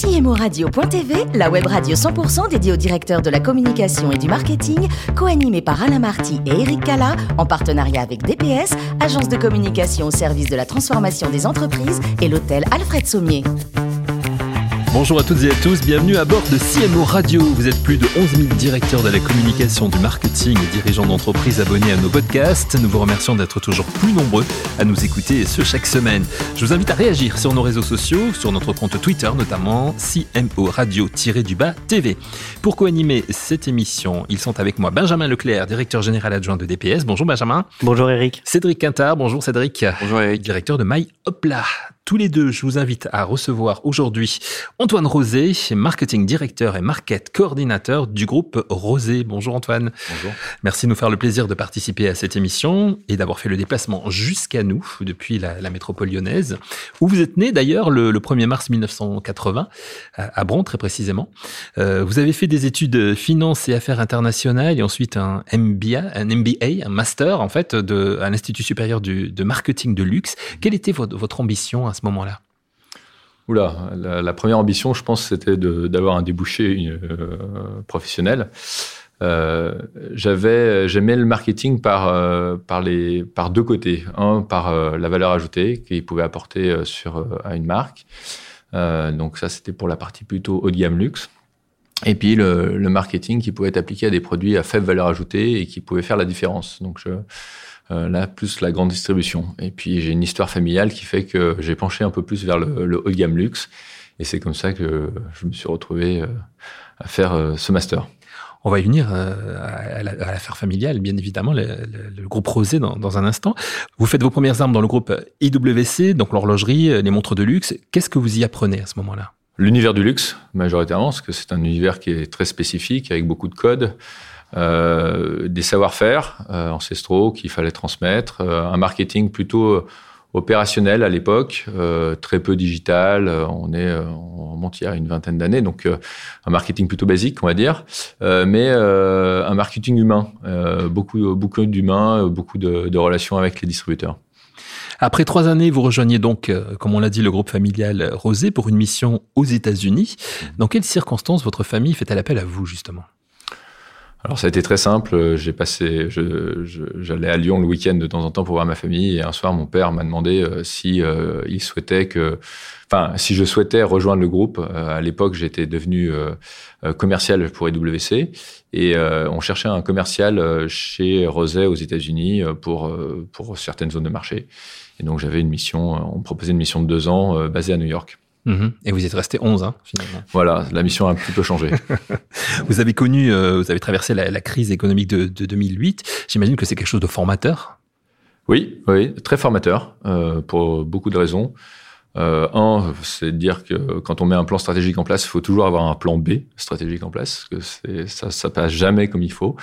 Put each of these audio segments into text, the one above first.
CMORadio.tv, la web radio 100% dédiée aux directeurs de la communication et du marketing, co-animée par Alain Marty et Eric Cala, en partenariat avec DPS, agence de communication au service de la transformation des entreprises, et l'hôtel Alfred Sommier. Bonjour à toutes et à tous, bienvenue à bord de CMO Radio. Vous êtes plus de 11 000 directeurs de la communication, du marketing et dirigeants d'entreprises abonnés à nos podcasts. Nous vous remercions d'être toujours plus nombreux à nous écouter, et ce chaque semaine. Je vous invite à réagir sur nos réseaux sociaux, sur notre compte Twitter notamment, CMO Radio-du-bas TV. Pour co-animer cette émission, ils sont avec moi Benjamin Leclerc, directeur général adjoint de DPS. Bonjour Benjamin. Bonjour Eric. Cédric Quintard, bonjour Cédric. Bonjour Eric. Directeur de My Hopla tous les deux, je vous invite à recevoir aujourd'hui Antoine Rosé, marketing directeur et market coordinateur du groupe Rosé. Bonjour Antoine. Bonjour. Merci de nous faire le plaisir de participer à cette émission et d'avoir fait le déplacement jusqu'à nous depuis la, métropole lyonnaise, où vous êtes né d'ailleurs le, 1er mars 1980 à, Bron très précisément. Euh, vous avez fait des études finance et affaires internationales et ensuite un MBA, un MBA, un master en fait de, à l'Institut supérieur de marketing de luxe. Quelle était votre, votre ambition à ce moment-là Oula, la, première ambition, je pense, c'était d'avoir un débouché euh, professionnel. Euh, j'aimais le marketing par, euh, par, les, par deux côtés. Un, par la valeur ajoutée qu'il pouvait apporter sur, à une marque. donc ça, c'était pour la partie plutôt haut de gamme luxe. Et puis le, le, marketing qui pouvait être appliqué à des produits à faible valeur ajoutée et qui pouvait faire la différence. Donc je, là, plus la grande distribution. Et puis, j'ai une histoire familiale qui fait que j'ai penché un peu plus vers le, haut de gamme luxe. Et c'est comme ça que je me suis retrouvé euh, à faire euh, ce master. On va y venir à l'affaire familiale, bien évidemment, le, groupe Rosé dans, un instant. Vous faites vos premières armes dans le groupe IWC, donc l'horlogerie, les montres de luxe. Qu'est-ce que vous y apprenez à ce moment-là? L'univers du luxe, majoritairement, parce que c'est un univers qui est très spécifique, avec beaucoup de codes. Euh, des savoir-faire euh, ancestraux qu'il fallait transmettre, euh, un marketing plutôt opérationnel à l'époque, très peu digital. on est, on monte il y a une vingtaine d'années, donc un marketing plutôt basique, on va dire, mais un marketing humain, beaucoup, beaucoup d'humains, beaucoup de, de, relations avec les distributeurs. Après trois années, vous rejoignez donc, comme on l'a dit, le groupe familial Rosé pour une mission aux États-Unis. Dans quelles circonstances votre famille fait-elle appel à vous justement? Alors ça a été très simple. J'ai passé, j'allais à Lyon le week-end de temps en temps pour voir ma famille. Et un soir, mon père m'a demandé euh, si euh, il souhaitait que, enfin, si je souhaitais rejoindre le groupe. Euh, à l'époque, j'étais devenu commercial pour EWC et on cherchait un commercial chez Roset aux États-Unis pour pour certaines zones de marché. Et donc j'avais une mission, on me proposait une mission de deux ans basée à New York. Mhm. Et vous êtes resté 11, hein, finalement. Voilà, la mission a un petit peu changé. vous avez connu, euh, vous avez traversé la, crise économique de, 2008. J'imagine que c'est quelque chose de formateur. Oui, oui, très formateur euh, pour beaucoup de raisons. Euh, un, c'est de dire que quand on met un plan stratégique en place, il faut toujours avoir un plan B stratégique en place, parce que ça, ça passe jamais comme il faut.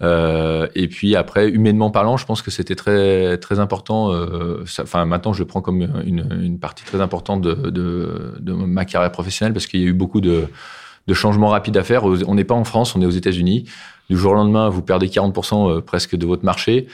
Euh, et puis après, humainement parlant, je pense que c'était très très important. Euh, enfin, maintenant, je le prends comme une, partie très importante de, ma carrière professionnelle, parce qu'il y a eu beaucoup de, changements rapides à faire. On n'est pas en France, on est aux États-Unis. Du jour au lendemain, vous perdez 40% euh, presque de votre marché.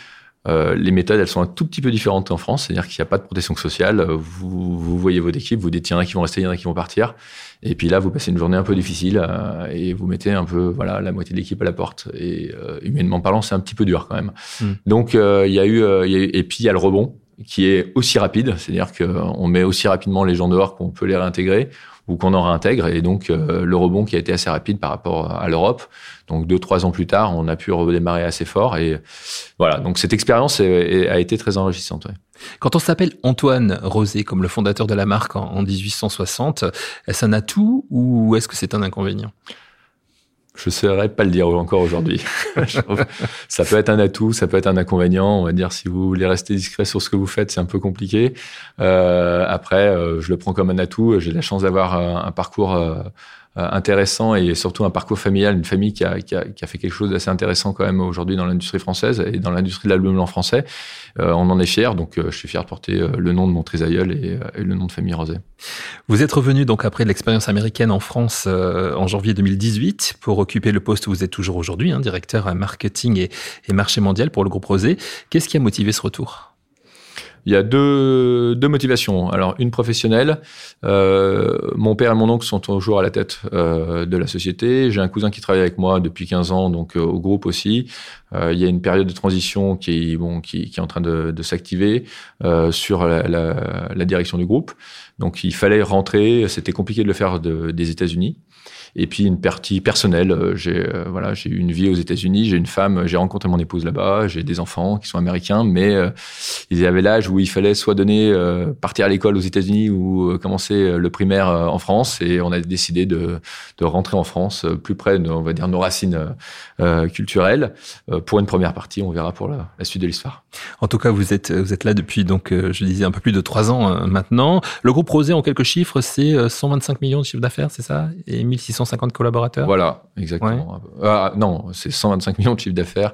Euh, les méthodes, elles sont un tout petit peu différentes en France, c'est-à-dire qu'il n'y a pas de protection sociale. Vous, vous voyez votre équipe, vous dites il y en a qui vont rester, il y en a qui vont partir. Et puis là, vous passez une journée un peu difficile euh, et vous mettez un peu voilà la moitié de l'équipe à la porte. Et euh, humainement parlant, c'est un petit peu dur quand même. Hmm. Donc il y, a eu, y a eu, et puis il y a le rebond qui est aussi rapide, c'est-à-dire qu'on met aussi rapidement les gens dehors qu'on peut les réintégrer ou qu'on en réintègre. Et donc, euh, le rebond qui a été assez rapide par rapport à l'Europe. Donc, deux, trois ans plus tard, on a pu redémarrer assez fort. Et voilà, donc cette expérience a été très enrichissante. Quand on s'appelle Antoine Rosé, comme le fondateur de la marque en 1860, est-ce un atout ou est-ce que c'est un inconvénient? Je ne saurais pas le dire encore aujourd'hui. ça peut être un atout, ça peut être un inconvénient. On va dire si vous voulez rester discret sur ce que vous faites, c'est un peu compliqué. Euh, après, euh, je le prends comme un atout. J'ai la chance d'avoir un, parcours euh, euh, intéressant et surtout un parcours familial, une famille qui a, qui a, qui a fait quelque chose d'assez intéressant quand même aujourd'hui dans l'industrie française et dans l'industrie de l'album blanc français. Euh, on en est fier, donc euh, je suis fier de porter le nom de mon trisaïeul et, et, le nom de famille Rosé. Vous êtes revenu donc après l'expérience américaine en France en janvier 2018 pour occuper le poste où vous êtes toujours aujourd'hui, hein, directeur marketing et, et marché mondial pour le groupe Rosé. Qu'est-ce qui a motivé ce retour? Il y a deux, deux motivations. Alors, une professionnelle. Euh, mon père et mon oncle sont toujours à la tête euh, de la société. J'ai un cousin qui travaille avec moi depuis 15 ans, donc euh, au groupe aussi. Euh, il y a une période de transition qui bon, qui, qui est en train de, de s'activer euh, sur la, la, la, direction du groupe. Donc, il fallait rentrer. C'était compliqué de le faire de, des États-Unis et puis une partie personnelle. Euh, j'ai euh, voilà, j'ai une vie aux États-Unis, j'ai une femme, j'ai rencontré mon épouse là-bas, j'ai des enfants qui sont américains, mais euh, ils avaient l'âge où il fallait soit donner partir à l'école aux États-Unis ou commencer le primaire en France, et on a décidé de, de rentrer en France plus près de, on va dire, nos racines culturelles pour une première partie. On verra pour la, la suite de l'histoire. En tout cas, vous êtes vous êtes là depuis donc je disais un peu plus de trois ans maintenant. Le groupe Rosé en quelques chiffres, c'est 125 millions de chiffre d'affaires, c'est ça, et 1600 150 collaborateurs Voilà, exactement. Ah, non, c'est 125 millions de chiffre d'affaires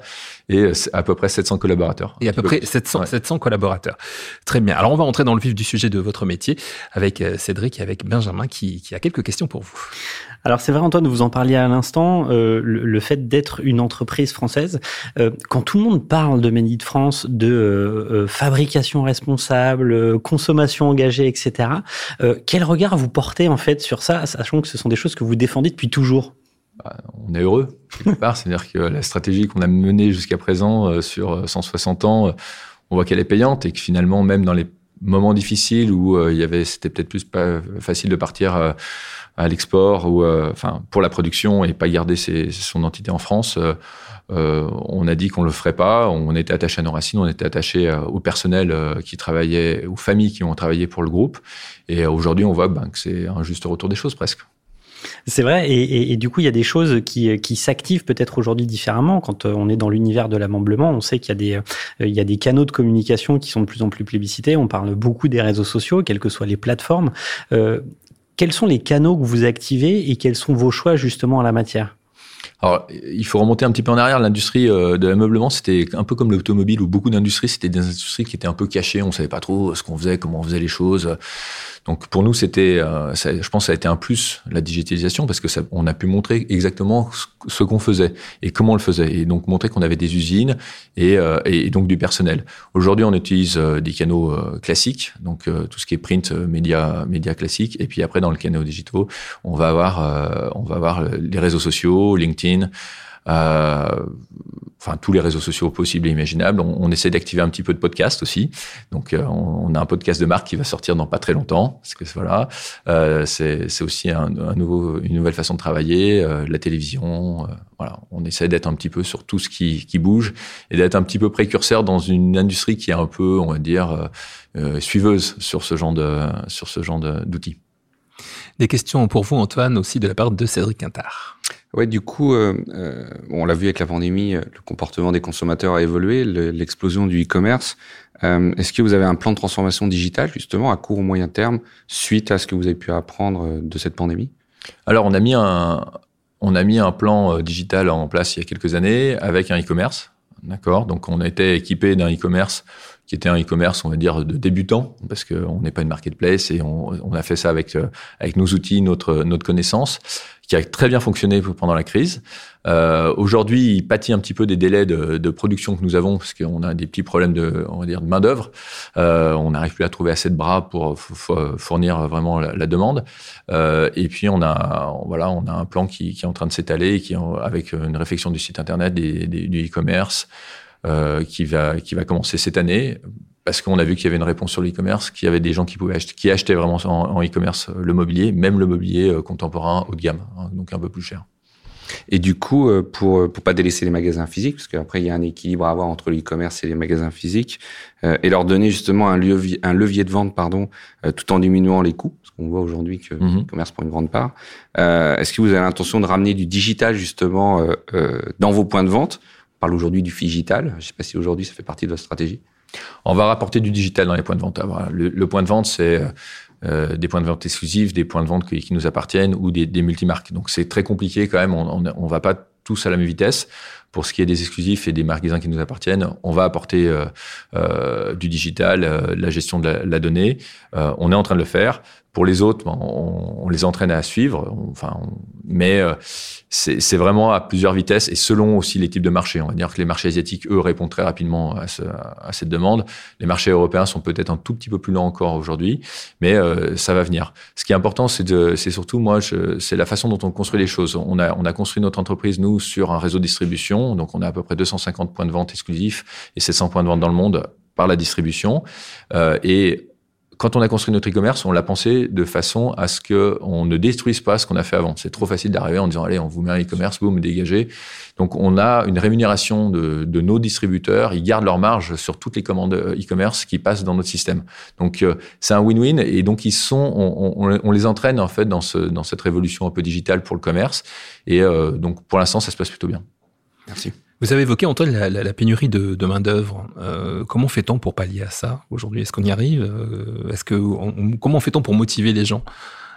et à peu près 700 collaborateurs. Et à peu près 700, 700 collaborateurs. Très bien. Alors, on va entrer dans le vif du sujet de votre métier avec euh, Cédric et avec Benjamin qui, qui a quelques questions pour vous. Alors c'est vrai Antoine, vous en parliez à l'instant, euh, le, fait d'être une entreprise française, euh, quand tout le monde parle de Made de France, de euh, fabrication responsable, consommation engagée, etc., quel regard vous portez en fait sur ça, sachant que ce sont des choses que vous défendez depuis toujours? Bah, on est heureux, quelque part. C'est-à-dire que la stratégie qu'on a menée jusqu'à présent sur 160 ans, on voit qu'elle est payante et que finalement, même dans les moments difficiles où il y avait, c'était peut-être plus facile de partir à l'export ou euh, enfin pour la production et pas garder son entité en France. Euh, euh, on a dit qu'on le ferait pas. On était attaché à nos racines, on était attaché au personnel qui travaillait, aux familles qui ont travaillé pour le groupe. Et aujourd'hui, on voit ben, que c'est un juste retour des choses presque. C'est vrai, et, du coup, il y a des choses qui, s'activent peut-être aujourd'hui différemment. Quand on est dans l'univers de l'ameublement, on sait qu'il y, a des, il y a des canaux de communication qui sont de plus en plus plébiscités. On parle beaucoup des réseaux sociaux, quelles que soient les plateformes. Euh, quels sont les canaux que vous activez et quels sont vos choix justement en la matière? Alors, il faut remonter un petit peu en arrière. L'industrie euh, de l'ameublement, c'était un peu comme l'automobile où beaucoup d'industries, c'était des industries qui étaient un peu cachées. On savait pas trop ce qu'on faisait, comment on faisait les choses. Donc pour nous, c'était, euh, je pense, que ça a été un plus la digitalisation parce que on a pu montrer exactement ce qu'on faisait et comment on le faisait, et donc montrer qu'on avait des usines et, euh, donc du personnel. Aujourd'hui, on utilise des canaux classiques, donc tout ce qui est print, média, média classique, et puis après dans le canal digitaux, on va avoir, on va avoir les réseaux sociaux, LinkedIn. Euh, enfin tous les réseaux sociaux possibles et imaginables. On, essaie d'activer un petit peu de podcast aussi. Donc euh, on, a un podcast de marque qui va sortir dans pas très longtemps. Voilà, euh, c'est aussi une nouvelle façon de travailler. Euh, la télévision, euh, voilà, on essaie d'être un petit peu sur tout ce qui, qui bouge et d'être un petit peu précurseur dans une industrie qui est un peu, on va dire, suiveuse sur ce genre de sur ce genre d'outils. Des questions pour vous, Antoine, aussi de la part de Cédric Quintard. Ouais, du coup, euh, euh, on l'a vu avec la pandémie, euh, le comportement des consommateurs a évolué, l'explosion du e-commerce. Euh, Est-ce que vous avez un plan de transformation digitale, justement, à court ou moyen terme, suite à ce que vous avez pu apprendre euh, de cette pandémie? Alors, on a mis un, on a mis un plan digital en place il y a quelques années avec un e-commerce. D'accord? Donc, on a été équipé d'un e-commerce qui était un e-commerce, on va dire, de débutant, parce qu'on n'est pas une marketplace et on, on, a fait ça avec, avec nos outils, notre, notre connaissance qui a très bien fonctionné pendant la crise. Euh, Aujourd'hui, il pâtit un petit peu des délais de, de production que nous avons, parce qu'on a des petits problèmes de, on va dire, de main d'œuvre. Euh, on n'arrive plus à trouver assez de bras pour fournir vraiment la, demande. Euh, et puis on a, voilà, on a un plan qui, qui est en train de s'étaler, qui avec une réflexion du site internet, du e-commerce, euh, qui va qui va commencer cette année parce qu'on a vu qu'il y avait une réponse sur l'e-commerce, qu'il y avait des gens qui pouvaient acheter, qui achetaient vraiment en, e-commerce euh, le mobilier, même le mobilier euh, contemporain haut de gamme, hein, donc un peu plus cher. Et du coup, euh, pour pour pas délaisser les magasins physiques, parce qu'après il y a un équilibre à avoir entre l'e-commerce et les magasins physiques, euh, et leur donner justement un levier, un levier de vente, pardon, euh, tout en diminuant les coûts, parce qu'on voit aujourd'hui que mm -hmm. l'e-commerce prend une grande part. Euh, Est-ce que vous avez l'intention de ramener du digital justement dans vos points de vente parle aujourd'hui du digital. Je sais pas si aujourd'hui ça fait partie de votre stratégie. On va rapporter du digital dans les points de vente. Le, point de vente, c'est euh, des points de vente exclusifs, des points de vente qui, nous appartiennent ou des, des multimarques. Donc c'est très compliqué quand même. On, on va pas tous à la même vitesse. Pour ce qui est des exclusifs et des magasins qui nous appartiennent, on va apporter du digital, la gestion de la, donnée. on est en train de le faire. Pour les autres, on, on les entraîne à suivre. Enfin, mais euh, c'est vraiment à plusieurs vitesses et selon aussi les types de marchés. On va dire que les marchés asiatiques, eux, répondent très rapidement à, ce, à cette demande. Les marchés européens sont peut-être un tout petit peu plus lents encore aujourd'hui, mais euh, ça va venir. Ce qui est important, c'est surtout, moi, c'est la façon dont on construit les choses. On a, on a construit notre entreprise, nous, sur un réseau de distribution. Donc, on a à peu près 250 points de vente exclusifs et 700 points de vente dans le monde par la distribution. Euh, et quand on a construit notre e-commerce, on l'a pensé de façon à ce que on ne détruise pas ce qu'on a fait avant. C'est trop facile d'arriver en disant allez, on vous met un e-commerce, vous me dégagez. Donc on a une rémunération de, nos distributeurs, ils gardent leur marge sur toutes les commandes euh, e-commerce qui passent dans notre système. Donc euh, c'est un win-win et donc ils sont, on, les entraîne en fait dans, ce, dans cette révolution un peu digitale pour le commerce et donc pour l'instant ça se passe plutôt bien. Merci. Vous avez évoqué, Antoine, la, la, pénurie de, main-d'œuvre. Euh, comment fait-on pour pallier à ça aujourd'hui? Est-ce qu'on y arrive? Euh, Est-ce que Comment fait-on pour motiver les gens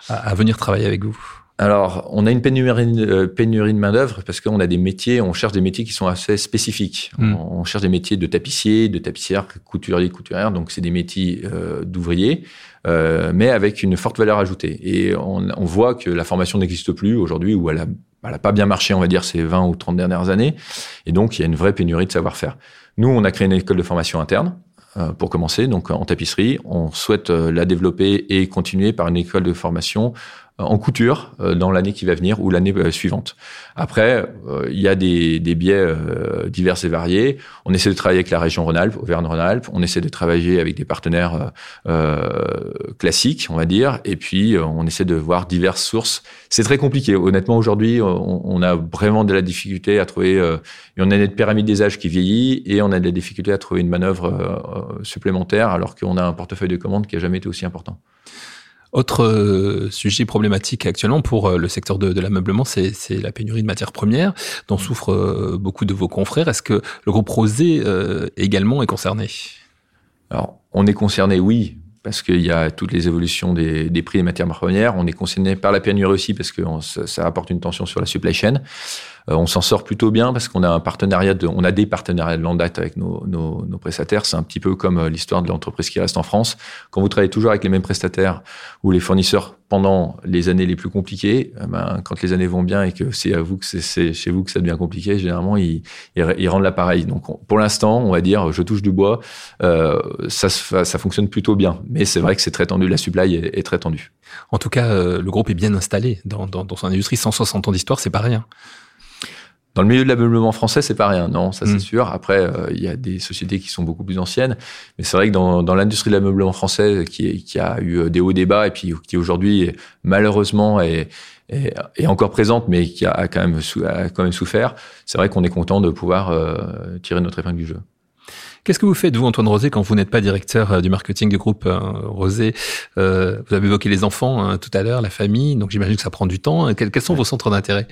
à venir travailler avec vous? Alors, on a une pénurie, euh, pénurie de main-d'œuvre parce qu'on a des métiers, on cherche des métiers qui sont assez spécifiques. Mm. On, on, cherche des métiers de tapissier, de tapissière, couturier, couturière, donc c'est des métiers euh, d'ouvriers, euh, mais avec une forte valeur ajoutée. Et on, on voit que la formation n'existe plus aujourd'hui, ou elle a elle n'a pas bien marché, on va dire, ces 20 ou 30 dernières années. Et donc, il y a une vraie pénurie de savoir-faire. Nous, on a créé une école de formation interne pour commencer, donc en tapisserie. On souhaite la développer et continuer par une école de formation en couture euh, dans l'année qui va venir ou l'année euh, suivante. Après, euh, il y a des, des biais divers et variés. On essaie de travailler avec la région Rhône-Alpes, Auvergne-Rhône-Alpes. On essaie de travailler avec des partenaires classiques, on va dire. Et puis, on essaie de voir diverses sources. C'est très compliqué. Honnêtement, aujourd'hui, on, on, a vraiment de la difficulté à trouver. on a une pyramide des âges qui vieillit et on a de la difficulté à trouver une manœuvre supplémentaire alors qu'on a un portefeuille de commandes qui a jamais été aussi important. Autre euh, sujet problématique actuellement pour euh, le secteur de, de l'ameublement, c'est la pénurie de matières premières dont souffrent euh, beaucoup de vos confrères. Est-ce que le groupe Rosé également est concerné? Alors, on est concerné, oui, parce qu'il y a toutes les évolutions des, des, prix des matières premières. On est concerné par la pénurie aussi parce que ça, apporte une tension sur la supply chain. Euh, on s'en sort plutôt bien parce qu'on a un partenariat de, on a des partenariats de longue date avec nos, nos, nos prestataires. C'est un petit peu comme euh, l'histoire de l'entreprise qui reste en France. Quand vous travaillez toujours avec les mêmes prestataires ou les fournisseurs pendant les années les plus compliquées, eh ben, quand les années vont bien et que c'est à vous que c'est chez vous que ça devient compliqué, généralement ils, ils, rendent l'appareil. Donc on, pour l'instant, on va dire, je touche du bois, euh, ça, ça fonctionne plutôt bien. Mais c'est vrai que c'est très tendu, la supply est, est, très tendue. En tout cas, euh, le groupe est bien installé dans, dans, dans son industrie. 160 ans d'histoire, c'est pas rien. Dans le milieu de l'ameublement français, c'est pas rien, non, ça c'est mmh. sûr. Après, euh, il y a des sociétés qui sont beaucoup plus anciennes, mais c'est vrai que dans, dans l'industrie de l'ameublement français, qui, qui, a eu des hauts débats et puis qui aujourd'hui malheureusement est, est, est, encore présente, mais qui a quand même, a quand même souffert. C'est vrai qu'on est content de pouvoir euh, tirer notre épingle du jeu. Qu'est-ce que vous faites, vous, Antoine Rosé, quand vous n'êtes pas directeur euh, du marketing du groupe euh, Rosé? Euh, Vous avez évoqué les enfants hein, tout à l'heure, la famille, donc j'imagine que ça prend du temps. Quels, quels sont vos centres d'intérêt?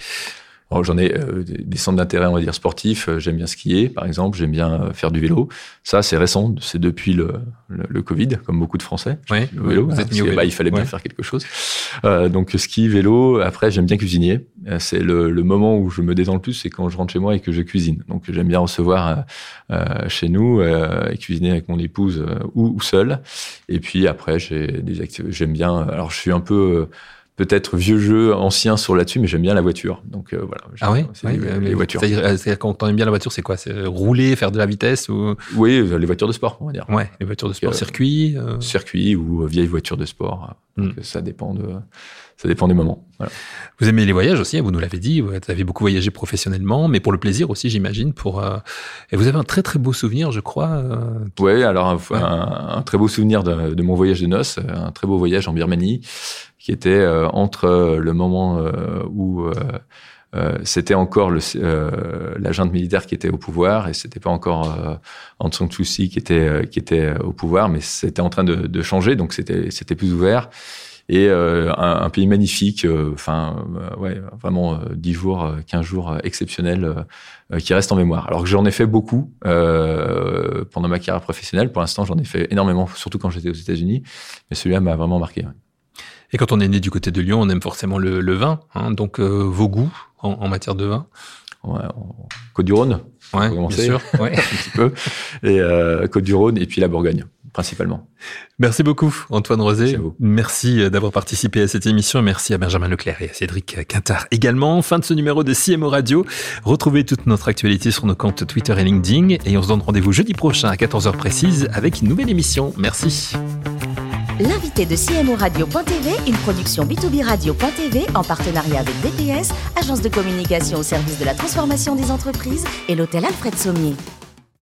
J'en ai euh, des centres d'intérêt, on va dire, sportifs. Euh, j'aime bien skier, par exemple. J'aime bien euh, faire du vélo. Ça, c'est récent. C'est depuis le, le, le, Covid, comme beaucoup de Français. Oui, le vélo. Vous êtes mis au vélo. Bah, il fallait bien faire quelque chose. Euh, donc, ski, vélo. Après, j'aime bien cuisiner. C'est le, le, moment où je me détends le plus, c'est quand je rentre chez moi et que je cuisine. Donc, j'aime bien recevoir euh, chez nous et cuisiner avec mon épouse ou, ou seul. Et puis, après, j'ai des J'aime bien... Alors, je suis un peu peut-être vieux jeu ancien sur là-dessus, mais j'aime bien la voiture. Donc euh, voilà. Ah oui, oui les, les, voitures. C'est-à-dire quand on aime bien la voiture, c'est quoi? C'est rouler, faire de la vitesse ou? Oui, euh, les voitures de sport, on va dire. Ouais, les voitures de sport, euh, circuit. Euh... Circuit ou vieilles voitures de sport. Mm. ça dépend de ça dépend des moments. Voilà. Vous aimez les voyages aussi, hein, vous nous l'avez dit, vous avez beaucoup voyagé professionnellement, mais pour le plaisir aussi, j'imagine. Pour euh... et vous avez un très très beau souvenir, je crois. Euh... Oui, alors un, ouais. un, un, très beau souvenir de, de, mon voyage de noces, un très beau voyage en Birmanie, qui était euh, entre le moment euh, où euh, c'était encore le, euh, la militaire qui était au pouvoir et c'était pas encore euh, Aung San Suu Kyi qui était qui était au pouvoir, mais c'était en train de, de changer, donc c'était c'était plus ouvert et euh, un, un, pays magnifique, enfin euh, ouais, vraiment euh, 10 jours, 15 jours exceptionnels qui restent en mémoire. Alors que j'en ai fait beaucoup pendant ma carrière professionnelle. Pour l'instant, j'en ai fait énormément, surtout quand j'étais aux États-Unis, mais celui-là m'a vraiment marqué. Et quand on est né du côté de Lyon, on aime forcément le, le vin. Hein, donc vos goûts en, en, matière de vin? Côte-du-Rhône. Ouais, bien sûr. Ouais. un petit peu. Et euh, Côte-du-Rhône et puis la Bourgogne principalement. Merci beaucoup, Antoine Rosé. Merci, euh, d'avoir participé à cette émission. Merci à Benjamin Leclerc et à Cédric Quintard également. Fin de ce numéro de CMO Radio. Retrouvez toute notre actualité sur nos comptes Twitter et LinkedIn. Et on se donne rendez-vous jeudi prochain à 14h précise avec une nouvelle émission. Merci. L'invité de CMO Radio.tv, une production B2B Radio.tv en partenariat avec DPS, agence de communication au service de la transformation des entreprises et l'hôtel Alfred Sommier.